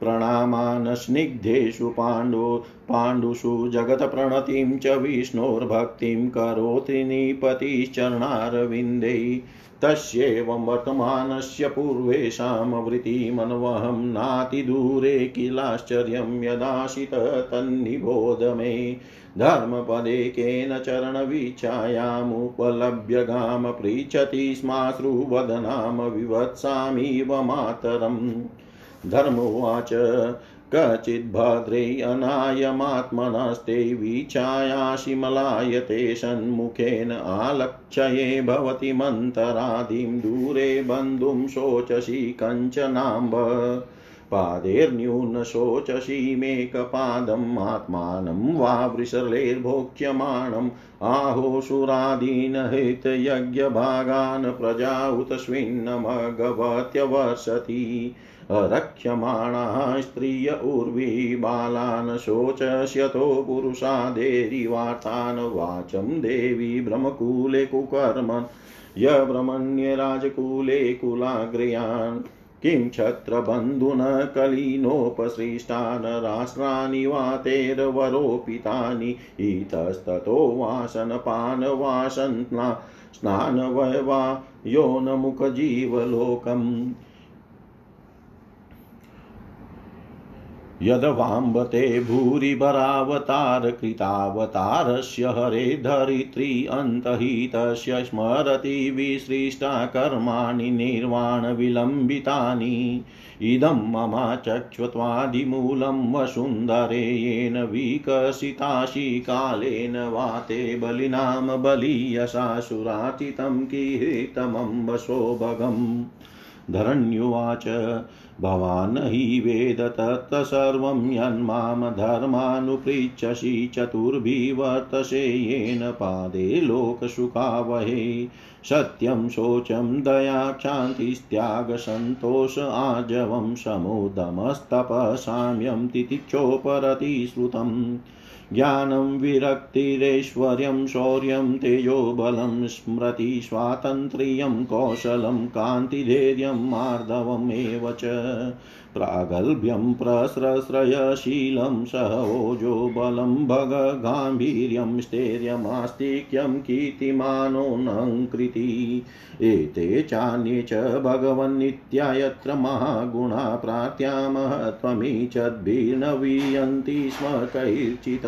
प्रणामान् स्निग्धेषु पाण्डु, पाण्डुषु जगत्प्रणतिं च विष्णोर्भक्तिं करोति निपतिश्चरणारविन्दे। तस्येवं वर्तमानस्य पूर्वेषां वृत्तिमन्वहं नातिदूरे किलाश्चर्यं यदाशित तन्निबोध मे। धर्मपदे केन चरणवीक्षायामुपलभ्य गाम पृच्छति स्माश्रुवदनां विवत्सामिव मातरम्। धर्मोवाच कचिद्भद्रे अनायमात्मनस्ते वीक्षायाशिमलायते सन्मुखेन आलक्ष्ये भवति मन्तरादिं दूरे बन्धुं शोचसि कञ्चनाम्ब। पादैर्न्यून शोचसीमेकपादम् आत्मानं वा वृषलेर्भोक्ष्यमाणम् आहोसुरादीनहितयज्ञभागान् प्रजा उत स्विन्नमगवत्यवर्षति रक्ष्यमाणाः स्त्रिय उर्वी बालान् शोचस्यतो पुरुषादेरिवार्तान् वाचं देवी ब्रह्मकूले कुकर्मन्। यब्रह्मण्ये राजकूले कुलाग्र्यान्। किं क्षत्रबन्धुन कलिनोपसृष्टान् राष्ट्राणि वा तेर्वरोपितानि इतस्ततो वासनपान् वासन्ना स्नानवयवा यो न मुखजीवलोकम् यद्वाम्बते भूरिभरावतारकृतावतारस्य हरे धरित्री अन्तहितस्य स्मरति विसृष्टा कर्माणि निर्वाणविलम्बितानि इदं मम चक्ष्वत्वादिमूलं वसुन्धरे येन विकसिताशि कालेन वाते बलिनां बलीयसासुराचितं किहितमं वशोभगम् धरण्युवाच भवान् हि वेद तत्सर्वं यन्मां धर्मानुपृच्छसि चतुर्भिवर्तसे येन पादे लोकसुखावहे। सत्यं शोचं दया क्षान्तिस्त्यागसन्तोष आजवं समुदमस्तपसाम्यं तितिक्षोपरति श्रुतम् ज्ञानं विरक्तिरैश्वर्यं शौर्यं तेजोबलं स्मृति स्वातन्त्र्यं कौशलं कान्तिधैर्यं मार्दवमेव च प्रागल्भ्यं प्रस्रस्रयशीलं सहोजो बलं भगगाम्भीर्यं स्थैर्यमास्तिक्यं कीर्तिमानोऽनङ्कृति। एते चान्ये च भगवन्नित्या यत्र महागुणा त्वमीचद्भिर्न वीयन्ति स्म कैर्चित्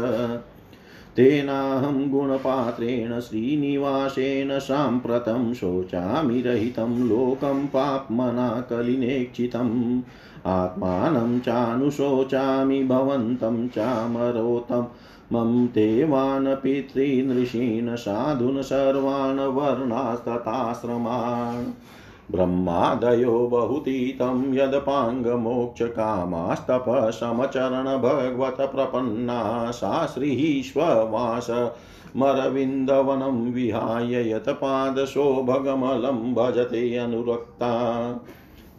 तेनाहं गुणपात्रेण श्रीनिवासेन साम्प्रतं शोचामि रहितं लोकं पाप्मना कलिनेक्षितम् आत्मानं चानुशोचामि भवन्तं चामरोतं मम तेवान् पितॄनृषीन् साधून् सर्वान् वर्णास्तथाश्रमान्। ब्रह्मादयो बहुतीतं यदपाङ्गमोक्षकामास्तपशमचरण भगवत प्रपन्ना सा श्रीश्ववास मरविन्दवनं विहाय यत्पादशो भगमलं भजते अनुरक्ता।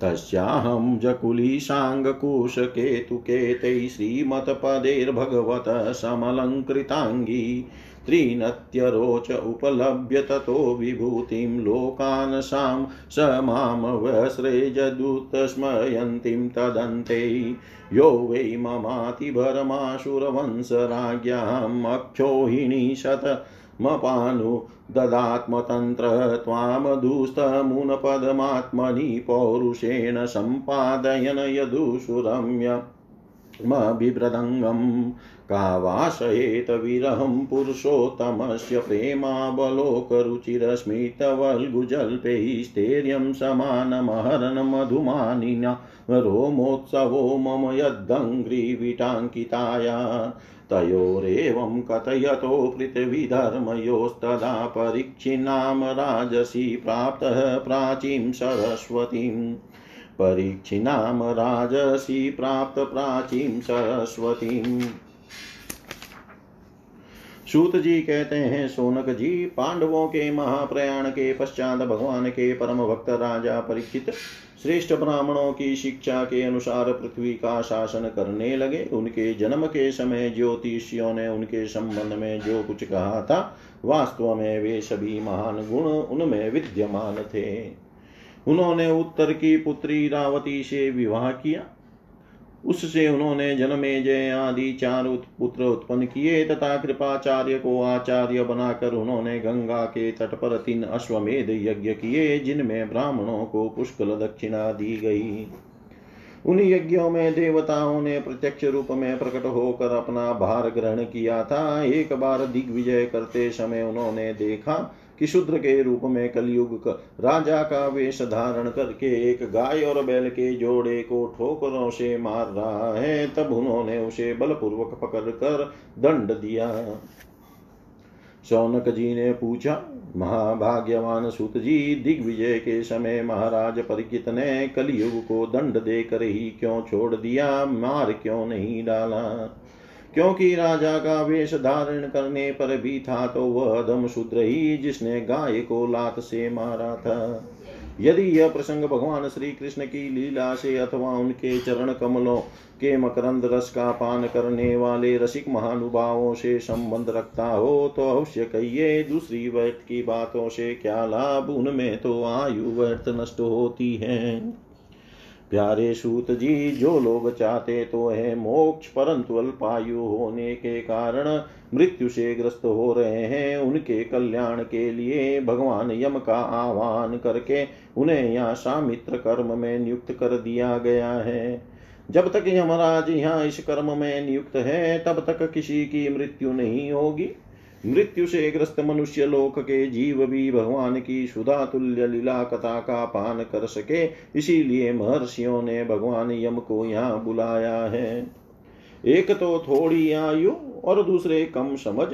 तस्याहं जकुलीशाङ्गकुशकेतुकेतैः श्रीमत्पदैर्भगवत समलङ्कृताङ्गी त्रिनत्यरोच उपलभ्य ततो विभूतिं लोकान् सां स मामवस्रेजदूतस्मयन्तीं तदन्ते। यो वै ममातिभरमाशुरवंशराज्ञाम् अक्षोहिणी शत मपानु ददात्मतन्त्र त्वामधुस्तमुनपदमात्मनि पौरुषेण सम्पादयन यदुषुरम्य। बिभ्रदङ्गम् का वासयेत विरहं पुरुषोत्तमस्य प्रेमावलोकरुचिरस्मितवल्गुजल्पैः स्थैर्यं समानमहरणमधुमानिना रोमोत्सवो मम यद्दङ्घ्रिविटाङ्किताया तयोरेवं कथयतो पृथिवीधर्मयोस्तदा परीक्षिणां राजसी प्राप्तः प्राचीं सरस्वतीम् परीक्षिणां राजसी प्राप्त प्राचीं सरस्वतीम् सूत जी कहते हैं, सोनक जी, पांडवों के महाप्रयाण के पश्चात भगवान के परम भक्त राजा परीक्षित श्रेष्ठ ब्राह्मणों की शिक्षा के अनुसार पृथ्वी का शासन करने लगे। उनके जन्म के समय ज्योतिषियों ने उनके संबंध में जो कुछ कहा था, वास्तव में वे सभी महान गुण उनमें विद्यमान थे। उन्होंने उत्तर की पुत्री रावती से विवाह किया। उससे उन्होंने जन्मे जय आदि चार पुत्र उत्पन्न किए तथा कृपाचार्य को आचार्य बनाकर उन्होंने गंगा के तट पर तीन अश्वमेध यज्ञ किए, जिनमें ब्राह्मणों को पुष्कल दक्षिणा दी गई। उन यज्ञों में देवताओं ने प्रत्यक्ष रूप में प्रकट होकर अपना भार ग्रहण किया था। एक बार दिग्विजय करते समय उन्होंने देखा कि शूद्र के रूप में कलयुग राजा का वेश धारण करके एक गाय और बैल के जोड़े को ठोकरों से मार रहा है, तब उन्होंने उसे बलपूर्वक पकड़ कर दंड दिया। शौनक जी ने पूछा, महाभाग्यवान सुत जी, दिग्विजय के समय महाराज परिचित ने कलयुग को दंड देकर ही क्यों छोड़ दिया, मार क्यों नहीं डाला? क्योंकि राजा का वेश धारण करने पर भी था तो वह अधम शूद्र ही जिसने गाय को लात से मारा था। यदि यह प्रसंग भगवान श्री कृष्ण की लीला से अथवा उनके चरण कमलों के मकरंद रस का पान करने वाले रसिक महानुभावों से संबंध रखता हो तो अवश्य कहिए, दूसरी व्यर्थ की बातों से क्या लाभ? उनमें तो आयु व्यर्थ नष्ट होती है। प्यारे सूत जी, जो लोग चाहते तो है मोक्ष, परंतु अल्पायु होने के कारण मृत्यु से ग्रस्त हो रहे हैं। उनके कल्याण के लिए भगवान यम का आह्वान करके उन्हें यहाँ सामित्र कर्म में नियुक्त कर दिया गया है। जब तक यमराज यहाँ इस कर्म में नियुक्त है, तब तक किसी की मृत्यु नहीं होगी। मृत्यु से ग्रस्त मनुष्य लोक के जीव भी भगवान की सुधा तुल्य लीला कथा का पान कर सके, इसीलिए महर्षियों ने भगवान यम को यहाँ बुलाया है। एक तो थोड़ी आयु और दूसरे कम समझ।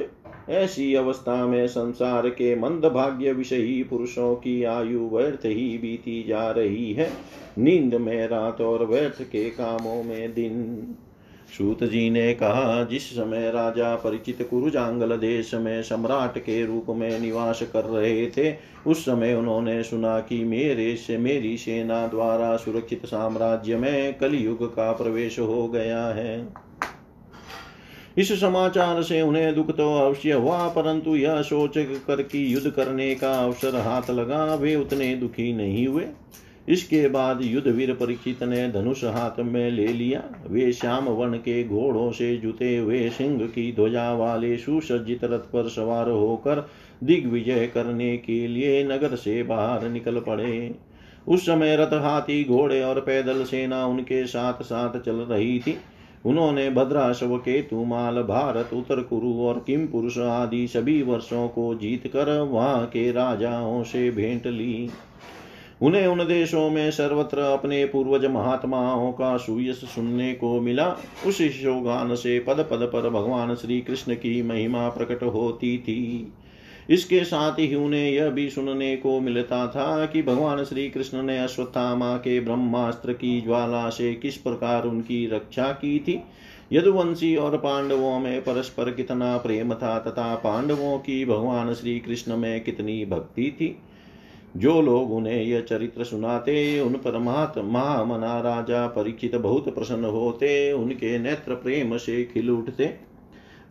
ऐसी अवस्था में संसार के मंद भाग्य विषयी पुरुषों की आयु व्यर्थ ही बीती जा रही है। नींद में रात और व्यर्थ के कामों में दिन। सूत जी ने कहा, जिस समय राजा परिचित कुरुजांगल देश में सम्राट के रूप में निवास कर रहे थे, उस समय उन्होंने सुना कि मेरे से, मेरी सेना द्वारा सुरक्षित साम्राज्य में कलयुग का प्रवेश हो गया है। इस समाचार से उन्हें दुख तो अवश्य हुआ, परंतु यह सोच कर कि युद्ध करने का अवसर हाथ लगा, वे उतने दुखी नहीं हुए। इसके बाद युद्ध वीर परीक्षित ने धनुष हाथ में ले लिया। वे श्याम वन के घोड़ों से जुते हुए सिंह की ध्वजा वाले सुसज्जित रथ पर सवार होकर दिग्विजय करने के लिए नगर से बाहर निकल पड़े। उस समय रथ हाथी, घोड़े और पैदल सेना उनके साथ साथ चल रही थी। उन्होंने भद्राशव, केतुमाल, भारत, उत्तर कुरु और किम पुरुष आदि सभी वर्षों को जीत कर वहाँ के राजाओं से भेंट ली। उन्हें उन देशों में सर्वत्र अपने पूर्वज महात्माओं का सुयश सुनने को मिला। उस शोगान से पद पद पर भगवान श्री कृष्ण की महिमा प्रकट होती थी। इसके साथ ही उन्हें यह भी सुनने को मिलता था कि भगवान श्री कृष्ण ने अश्वत्थामा के ब्रह्मास्त्र की ज्वाला से किस प्रकार उनकी रक्षा की थी। यदुवंशी और पांडवों में परस्पर कितना प्रेम था तथा पांडवों की भगवान श्री कृष्ण में कितनी भक्ति थी। जो लोग उन्हें यह चरित्र सुनाते, उन परमात्मा मना राजा परीक्षित बहुत प्रसन्न होते, उनके नेत्र प्रेम से खिल उठते।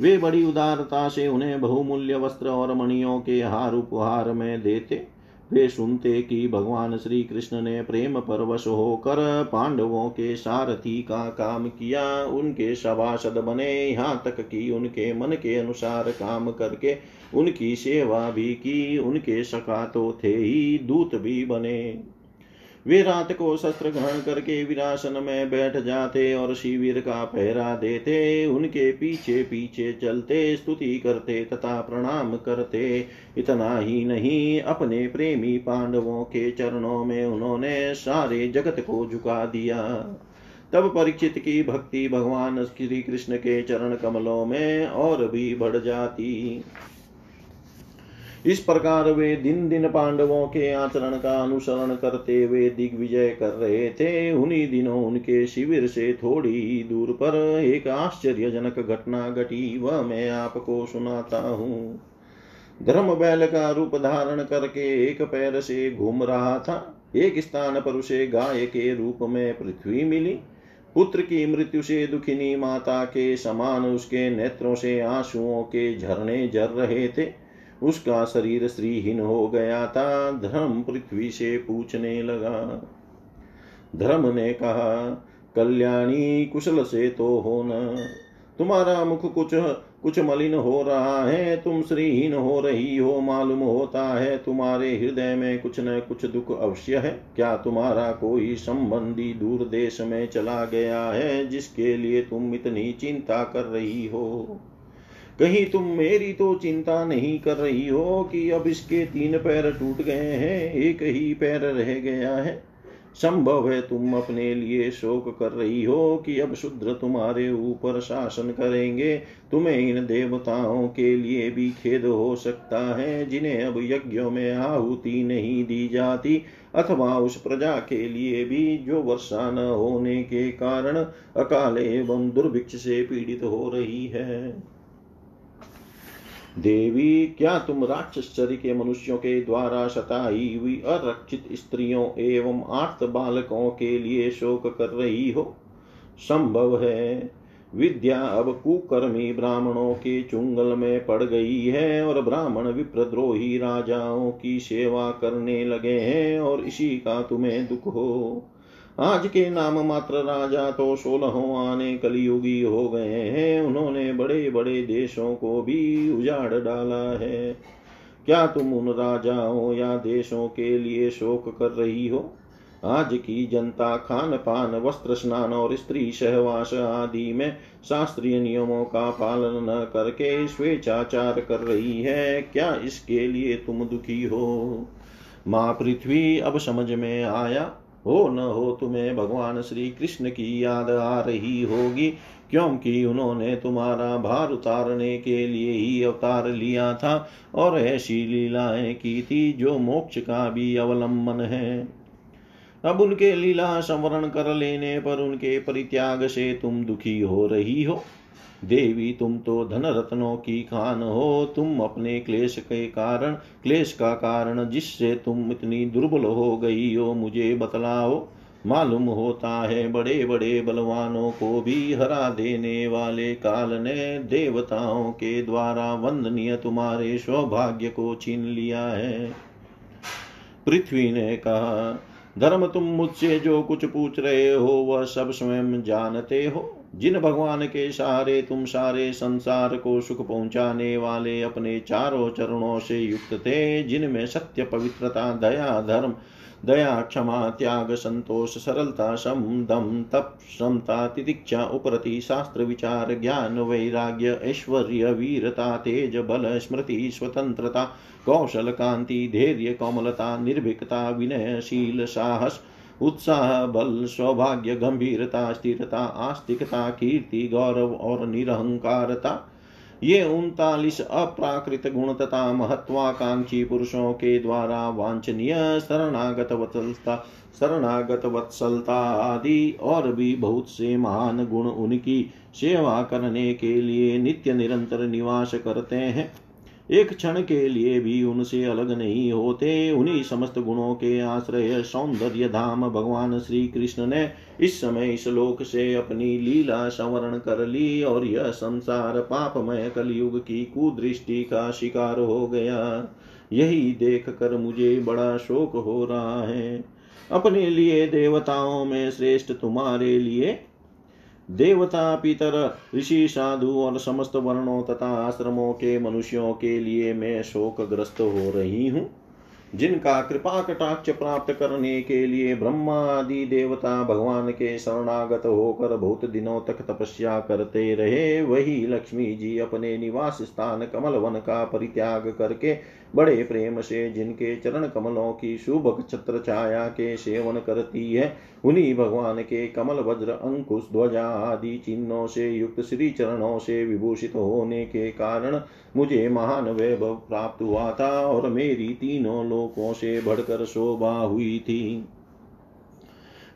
वे बड़ी उदारता से उन्हें बहुमूल्य वस्त्र और मणियों के हार उपहार में देते। वे सुनते कि भगवान श्री कृष्ण ने प्रेम परवश होकर पांडवों के सारथी का काम किया। उनके सभासद बने यहाँ तक कि उनके मन के अनुसार काम करके उनकी सेवा भी की। उनके सका तो थे ही दूत भी बने। वे रात को शस्त्र ग्रहण करके विरासन में बैठ जाते और शिविर का पहरा देते, उनके पीछे पीछे चलते, स्तुति करते तथा प्रणाम करते। इतना ही नहीं, अपने प्रेमी पांडवों के चरणों में उन्होंने सारे जगत को झुका दिया। तब परीक्षित की भक्ति भगवान श्री कृष्ण के चरण कमलों में और भी बढ़ जाती। इस प्रकार वे दिन दिन पांडवों के आचरण का अनुसरण करते हुए दिग्विजय कर रहे थे। उन्हीं दिनों उनके शिविर से थोड़ी दूर पर एक आश्चर्यजनक घटना घटी, वह मैं आपको सुनाता हूँ। धर्म बैल का रूप धारण करके एक पैर से घूम रहा था। एक स्थान पर उसे गाय के रूप में पृथ्वी मिली। पुत्र की मृत्यु से दुखिनी माता के समान उसके नेत्रों से आंसुओं के झरने जर रहे थे। उसका शरीर श्रीहीन हो गया था। धर्म पृथ्वी से पूछने लगा। धर्म ने कहा, कल्याणी, कुशल से तो हो न। तुम्हारा मुख कुछ कुछ मलिन हो रहा है। तुम श्रीहीन हो रही हो, मालूम होता है। तुम्हारे हृदय में कुछ न कुछ दुख अवश्य है। क्या तुम्हारा कोई संबंधी दूर देश में चला गया है, जिसके लिए तुम इतनी चिंता कर रही हो? कहीं तुम मेरी तो चिंता नहीं कर रही हो कि अब इसके तीन पैर टूट गए हैं, एक ही पैर रह गया है। संभव है तुम अपने लिए शोक कर रही हो कि अब शुद्र तुम्हारे ऊपर शासन करेंगे। तुम्हें इन देवताओं के लिए भी खेद हो सकता है, जिन्हें अब यज्ञों में आहुति नहीं दी जाती, अथवा उस प्रजा के लिए भी जो वर्षा न होने के कारण अकाल एवं दुर्भिक्ष से पीड़ित हो रही है। देवी, क्या तुम राक्षस के मनुष्यों के द्वारा सताई हुई अरक्षित स्त्रियों एवं आर्त बालकों के लिए शोक कर रही हो? संभव है। विद्या अब कुकर्मी ब्राह्मणों के चुंगल में पड़ गई है और ब्राह्मण विप्रद्रोही राजाओं की सेवा करने लगे हैं और इसी का तुम्हें दुख हो। आज के नाम मात्र राजा तो सोलहों आने कलयुगी हो गए हैं। उन्होंने बड़े बड़े देशों को भी उजाड़ डाला है। क्या तुम उन राजाओं या देशों के लिए शोक कर रही हो? आज की जनता खान पान वस्त्र स्नान और स्त्री सहवास आदि में शास्त्रीय नियमों का पालन न करके स्वेच्छाचार कर रही है। क्या इसके लिए तुम दुखी हो? माँ पृथ्वी अब समझ में आया। हो न हो तुम्हें भगवान श्री कृष्ण की याद आ रही होगी, क्योंकि उन्होंने तुम्हारा भार उतारने के लिए ही अवतार लिया था और ऐसी लीलाएँ की थी जो मोक्ष का भी अवलंबन है। अब उनके लीला संवरण कर लेने पर उनके परित्याग से तुम दुखी हो रही हो। देवी, तुम तो धन रत्नों की खान हो। तुम अपने क्लेश के कारण, क्लेश का कारण जिससे तुम इतनी दुर्बल हो गई हो, मुझे बतलाओ। मालूम होता है बड़े बड़े बलवानों को भी हरा देने वाले काल ने देवताओं के द्वारा वंदनीय तुम्हारे सौभाग्य को छीन लिया है। पृथ्वी ने कहा, धर्म तुम मुझसे जो कुछ पूछ रहे हो, वह सब स्वयं जानते हो। जिन भगवान के सहारे तुम सारे संसार को सुख पहुँचाने वाले अपने चारों चरणों से युक्त थे, जिनमें सत्य, पवित्रता, दया, धर्म, दया, क्षमा, त्याग, संतोष, सरलता, सम, दम, तप, समता, तितिक्षा, उपरति, शास्त्र, विचार, ज्ञान, वैराग्य, ऐश्वर्य, वीरता, तेज बल, स्मृति, स्वतंत्रता, कौशल, कांति, धैर्य, कोमलता, निर्भीकता विनयशील साहस उत्साह, बल, सौभाग्य, गंभीरता, स्थिरता, आस्तिकता, कीर्ति, गौरव और निरहंकारता, ये उनतालीस अप्राकृत गुण तथा महत्वाकांक्षी पुरुषों के द्वारा वांछनीय शरणागत वत्सलता शरणागत वत्सलता आदि और भी बहुत से महान गुण उनकी सेवा करने के लिए नित्य निरंतर निवास करते हैं। एक क्षण के लिए भी उनसे अलग नहीं होते। उन्हीं समस्त गुणों के आश्रय सौंदर्य धाम भगवान श्री कृष्ण ने इस समय इस लोक से अपनी लीला संवरण कर ली और यह संसार पापमय कलयुग की कुदृष्टि का शिकार हो गया। यही देख कर मुझे बड़ा शोक हो रहा है। अपने लिए देवताओं में श्रेष्ठ तुम्हारे लिए देवता पितर ऋषि, साधु और समस्त वर्णों तथा आश्रमों के मनुष्यों के लिए मैं शोकग्रस्त हो रही हूँ। जिनका कृपा कटाक्ष प्राप्त करने के लिए ब्रह्मा आदि देवता भगवान के शरणागत होकर बहुत दिनों तक तपस्या करते रहे, वही लक्ष्मी जी अपने निवास स्थान कमल वन का परित्याग करके बड़े प्रेम से जिनके चरण कमलों की शुभ छत्र छाया के सेवन करती है, उन्हीं भगवान के कमल वज्र, अंकुश, ध्वजा आदि चिन्हों से युक्त श्री चरणों से विभूषित होने के कारण मुझे महान वैभव प्राप्त हुआ था और मेरी तीनों लोकों से बढ़कर शोभा हुई थी।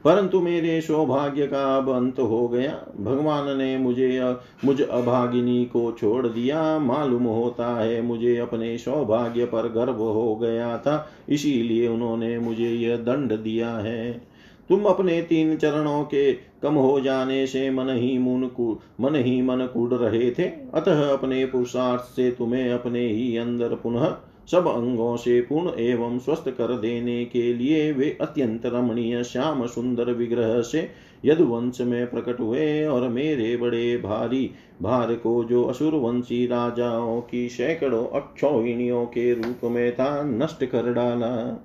परंतु मेरे सौभाग्य का अब अंत हो गया। भगवान ने मुझे, मुझ अभागिनी को छोड़ दिया। मालूम होता है मुझे अपने सौभाग्य पर गर्व हो गया था, इसीलिए उन्होंने मुझे यह दंड दिया है। तुम अपने तीन चरणों के कम हो जाने से मन ही मुन कु, मन ही मन कूद रहे थे। अतः अपने पुरुषार्थ से तुम्हें अपने ही अंदर पुनः सब अंगों से पूर्ण एवं स्वस्थ कर देने के लिए वे अत्यंत रमणीय, श्याम सुंदर विग्रह से यदुवंश में प्रकट हुए और मेरे बड़े भारी भार को जो असुर वंशी राजाओं की सैकड़ों अक्षोहिणियों के रूप में था, नष्ट कर डाला।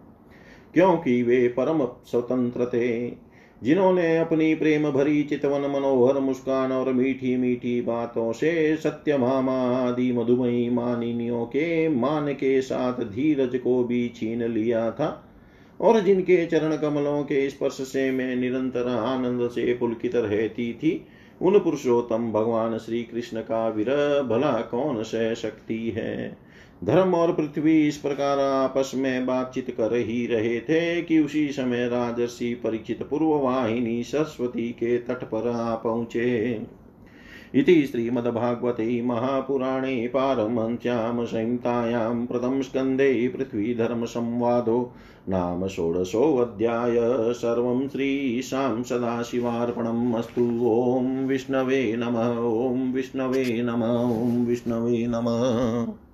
क्योंकि वे परम स्वतंत्र थे जिन्होंने अपनी प्रेम भरी चितवन मनोहर मुस्कान और मीठी मीठी बातों से सत्य भामा आदि मधुमयी मानिनियों के मान के साथ धीरज को भी छीन लिया था और जिनके चरण कमलों के स्पर्श से मैं निरंतर आनंद से पुलकित रहती थी, उन पुरुषोत्तम भगवान श्री कृष्ण का विरह भला कौन सह शक्ति है? धर्म और पृथ्वी इस प्रकार आपस में बातचीत कर ही रहे थे कि उसी समय राजर्षि परिचित पूर्व वाहिनी सरस्वती के तट पर आ पहुँचे। इति श्रीमद्भागवते महापुराणे पारमन्त्यां संहितायां प्रथमस्कन्धे पृथ्वीधर्मसंवादो नाम षोडशोऽध्याय। सर्वं श्रीशां सदाशिवार्पणम् अस्तु। ॐ विष्णवे नमः। ॐ विष्णवे नमः। ॐ विष्णवे नमः।